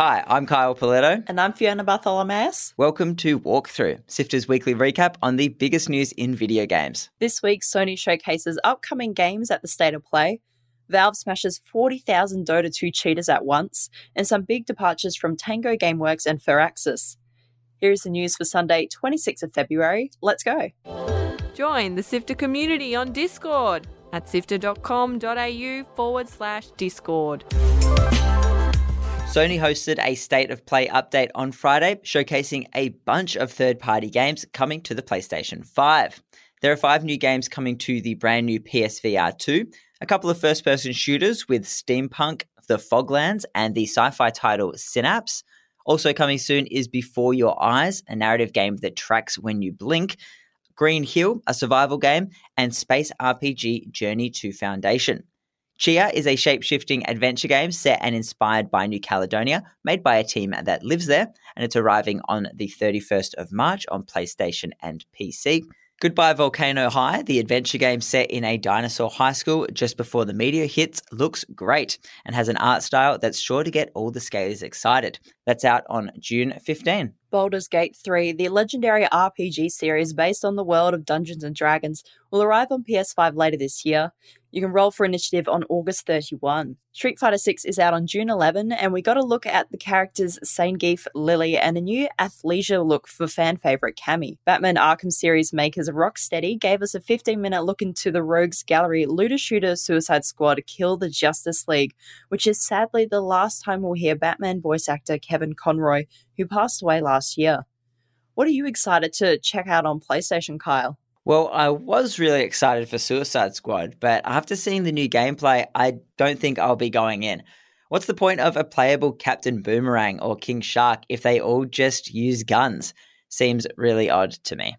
Hi, I'm Kyle Pauletto. And I'm Fiona Bartholomaeus. Welcome to Walkthrough, Sifter's weekly recap on the biggest news in video games. This week, Sony showcases upcoming games at the State of Play. Valve smashes 40,000 Dota 2 cheaters at once, and some big departures from Tango Gameworks and Firaxis. Here is the news for Sunday, 26th of February. Let's go. Join the Sifter community on Discord at sifter.com.au forward slash Discord. Sony hosted a State of Play update on Friday, showcasing a bunch of third party games coming to the PlayStation 5. There are five new games coming to the brand new PSVR 2, a couple of first person shooters with Steampunk, The Foglands, and the sci fi title Synapse. Also coming soon is Before Your Eyes, a narrative game that tracks when you blink, Green Hell, a survival game, and space RPG Journey to Foundation. Tchia is a shape shifting adventure game set and inspired by New Caledonia, made by a team that lives there, and it's arriving on the 31st of March on PlayStation and PC. Goodbye Volcano High, the adventure game set in a dinosaur high school just before the meteor hits, looks great and has an art style that's sure to get all the skaters excited. That's out on June 15. Baldur's Gate 3, the legendary RPG series based on the world of Dungeons and Dragons, will arrive on PS5 later this year. You can roll for initiative on August 31. Street Fighter 6 is out on June 11, and we got a look at the characters Zangief, Lily, and a new athleisure look for fan favorite Cammy. Batman Arkham series makers Rocksteady gave us a 15 minute look into the Rogues Gallery looter shooter Suicide Squad Kill the Justice League, which is sadly the last time we'll hear Batman voice actor Kevin Conroy, who passed away last year. What are you excited to check out on PlayStation, Kyle? Well, I was really excited for Suicide Squad, but after seeing the new gameplay, I don't think I'll be going in. What's the point of a playable Captain Boomerang or King Shark if they all just use guns? Seems really odd to me.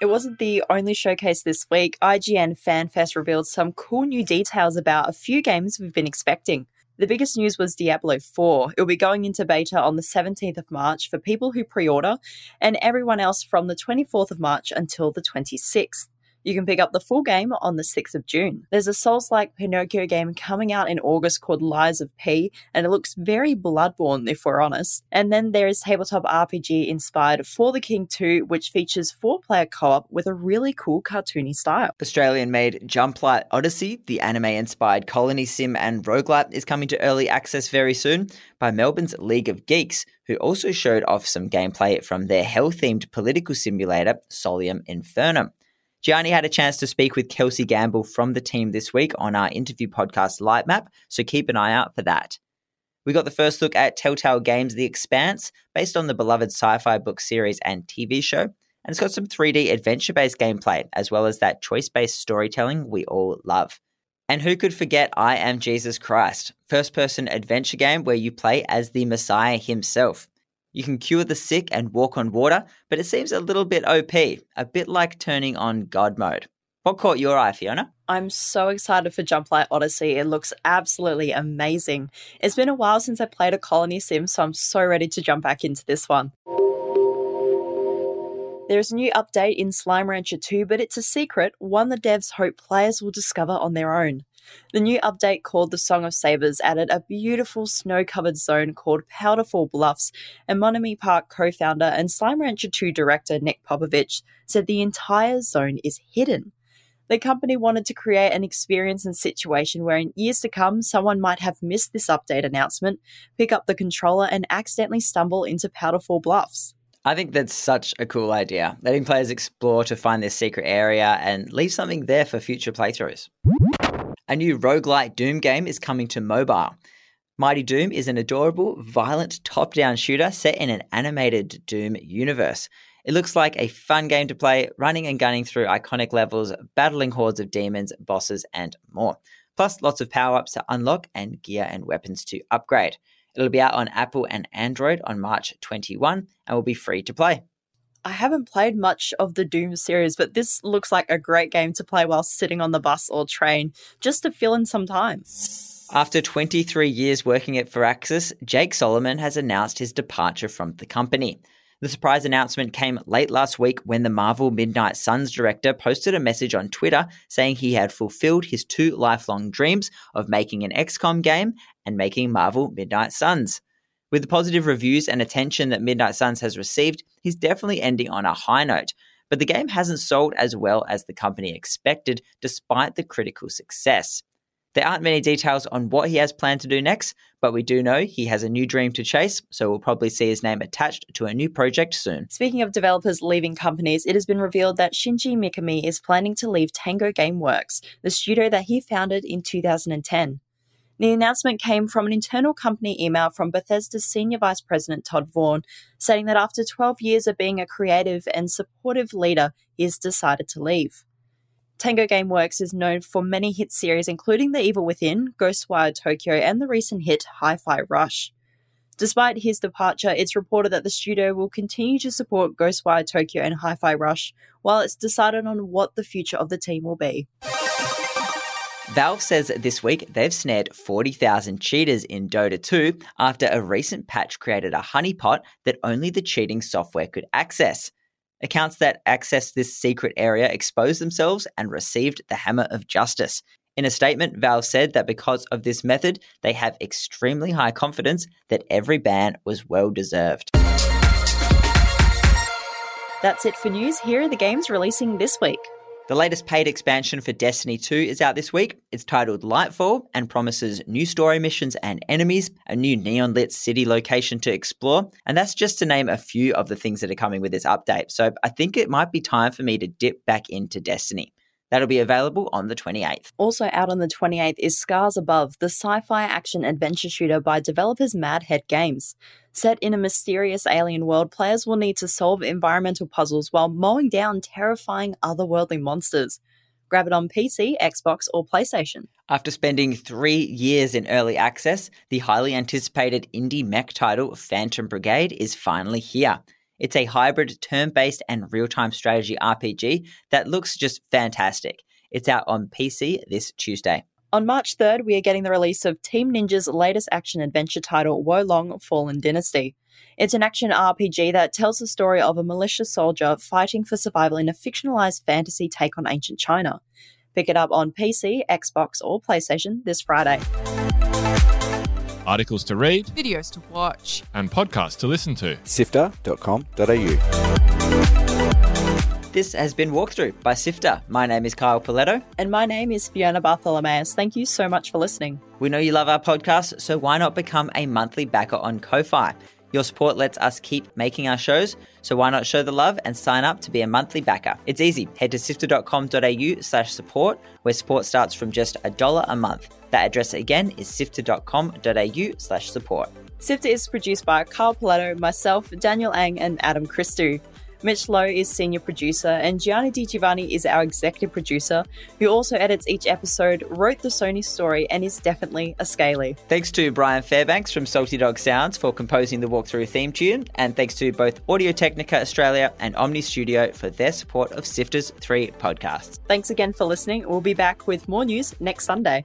It wasn't the only showcase this week. IGN FanFest revealed some cool new details about a few games we've been expecting. The biggest news was Diablo 4. It will be going into beta on the 17th of March for people who pre order, and everyone else from the 24th of March until the 26th. You can pick up the full game on the 6th of June. There's a Souls like Pinocchio game coming out in August called Lies of P, and it looks very Bloodborne if we're honest. And then there is tabletop RPG inspired For the King 2, which features four player co op with a really cool cartoony style. Australian made Jumplight Odyssey, the anime inspired colony sim and roguelite, is coming to early access very soon by Melbourne's League of Geeks, who also showed off some gameplay from their hell themed political simulator, Solium Infernum. Gianni had a chance to speak with Kelsey Gamble from the team this week on our interview podcast Lightmap, so keep an eye out for that. We got the first look at Telltale Games The Expanse, based on the beloved sci fi book series and TV show, and it's got some 3D adventure based gameplay, as well as that choice based storytelling we all love. And who could forget I Am Jesus Christ, first person adventure game where you play as the Messiah himself. You can cure the sick and walk on water, but it seems a little bit OP, a bit like turning on God mode. What caught your eye, Fiona? I'm so excited for Jumplight Odyssey. It looks absolutely amazing. It's been a while since I played a colony sim, so I'm so ready to jump back into this one. There's a new update in Slime Rancher 2, but it's a secret, one the devs hope players will discover on their own. The new update called the Song of Sabers added a beautiful snow covered zone called Powderfall Bluffs, and Monomi Park co founder and Slime Rancher 2 director Nick Popovich said the entire zone is hidden. The company wanted to create an experience and situation where in years to come, someone might have missed this update announcement, pick up the controller, and accidentally stumble into Powderfall Bluffs. I think that's such a cool idea. Letting players explore to find their secret area and leave something there for future playthroughs. A new roguelike Doom game is coming to mobile. Mighty Doom is an adorable, violent top down shooter set in an animated Doom universe. It looks like a fun game to play, running and gunning through iconic levels, battling hordes of demons, bosses, and more. Plus, lots of power ups to unlock and gear and weapons to upgrade. It'll be out on Apple and Android on March 21 and will be free to play. I haven't played much of the Doom series, but this looks like a great game to play while sitting on the bus or train, just to fill in some time. After 23 years working at Firaxis, Jake Solomon has announced his departure from the company. The surprise announcement came late last week when the Marvel Midnight Suns director posted a message on Twitter saying he had fulfilled his two lifelong dreams of making an XCOM game and making Marvel Midnight Suns. With the positive reviews and attention that Midnight Suns has received, he's definitely ending on a high note. But the game hasn't sold as well as the company expected, despite the critical success. There aren't many details on what he has planned to do next, but we do know he has a new dream to chase, so we'll probably see his name attached to a new project soon. Speaking of developers leaving companies, it has been revealed that Shinji Mikami is planning to leave Tango Gameworks, the studio that he founded in 2010. The announcement came from an internal company email from Bethesda's Senior Vice President Todd Vaughn, saying that after 12 years of being a creative and supportive leader, he has decided to leave. Tango Gameworks is known for many hit series, including The Evil Within, Ghostwire Tokyo, and the recent hit Hi Fi Rush. Despite his departure, it's reported that the studio will continue to support Ghostwire Tokyo and Hi Fi Rush while it's decided on what the future of the team will be. Valve says this week they've snared 40,000 cheaters in Dota 2 after a recent patch created a honeypot that only the cheating software could access. Accounts that accessed this secret area exposed themselves and received the hammer of justice. In a statement, Valve said that because of this method, they have extremely high confidence that every ban was well deserved. That's it for news. Here are the games releasing this week. The latest paid expansion for Destiny 2 is out this week. It's titled Lightfall and promises new story missions and enemies, a new neon lit city location to explore, and that's just to name a few of the things that are coming with this update. So I think it might be time for me to dip back into Destiny. That'll be available on the 28th. Also out on the 28th is Scars Above, the sci fi action adventure shooter by developers Madhead Games. Set in a mysterious alien world, players will need to solve environmental puzzles while mowing down terrifying otherworldly monsters. Grab it on PC, Xbox, or PlayStation. After spending three years in early access, the highly anticipated indie mech title Phantom Brigade is finally here. It's a hybrid turn based and real time strategy RPG that looks just fantastic. It's out on PC this Tuesday. On March 3rd, we are getting the release of Team Ninja's latest action adventure title, Wo Long Fallen Dynasty. It's an action RPG that tells the story of a militia soldier fighting for survival in a fictionalized fantasy take on ancient China. Pick it up on PC, Xbox, or PlayStation this Friday. Articles to read, Videos to watch. and podcasts to listen to. sifter.com.au. This has been Walkthrough by Sifter. My name is Kyle Pauletto. And my name is Fiona Bartholomaeus. Thank you so much for listening. We know you love our podcast, so why not become a monthly backer on Ko-Fi? Your support lets us keep making our shows, so why not show the love and sign up to be a monthly backer? It's easy. Head to sifter.com.au slash support, where support starts from just a dollar a month. That address again is sifter.com.au slash support. Sifter is produced by Carl Pauletto, myself, Daniel Ang, and Adam Christou. Mitch Loh is senior producer, and Gianni Di Giovanni is our executive producer, who also edits each episode, wrote the Sony story, and is definitely a scaly. Thanks to Brian Fairbanks from Salty Dog Sounds for composing the walkthrough theme tune, and thanks to both Audio Technica Australia and Omny Studio for their support of Sifter's three podcasts. Thanks again for listening. We'll be back with more news next Sunday.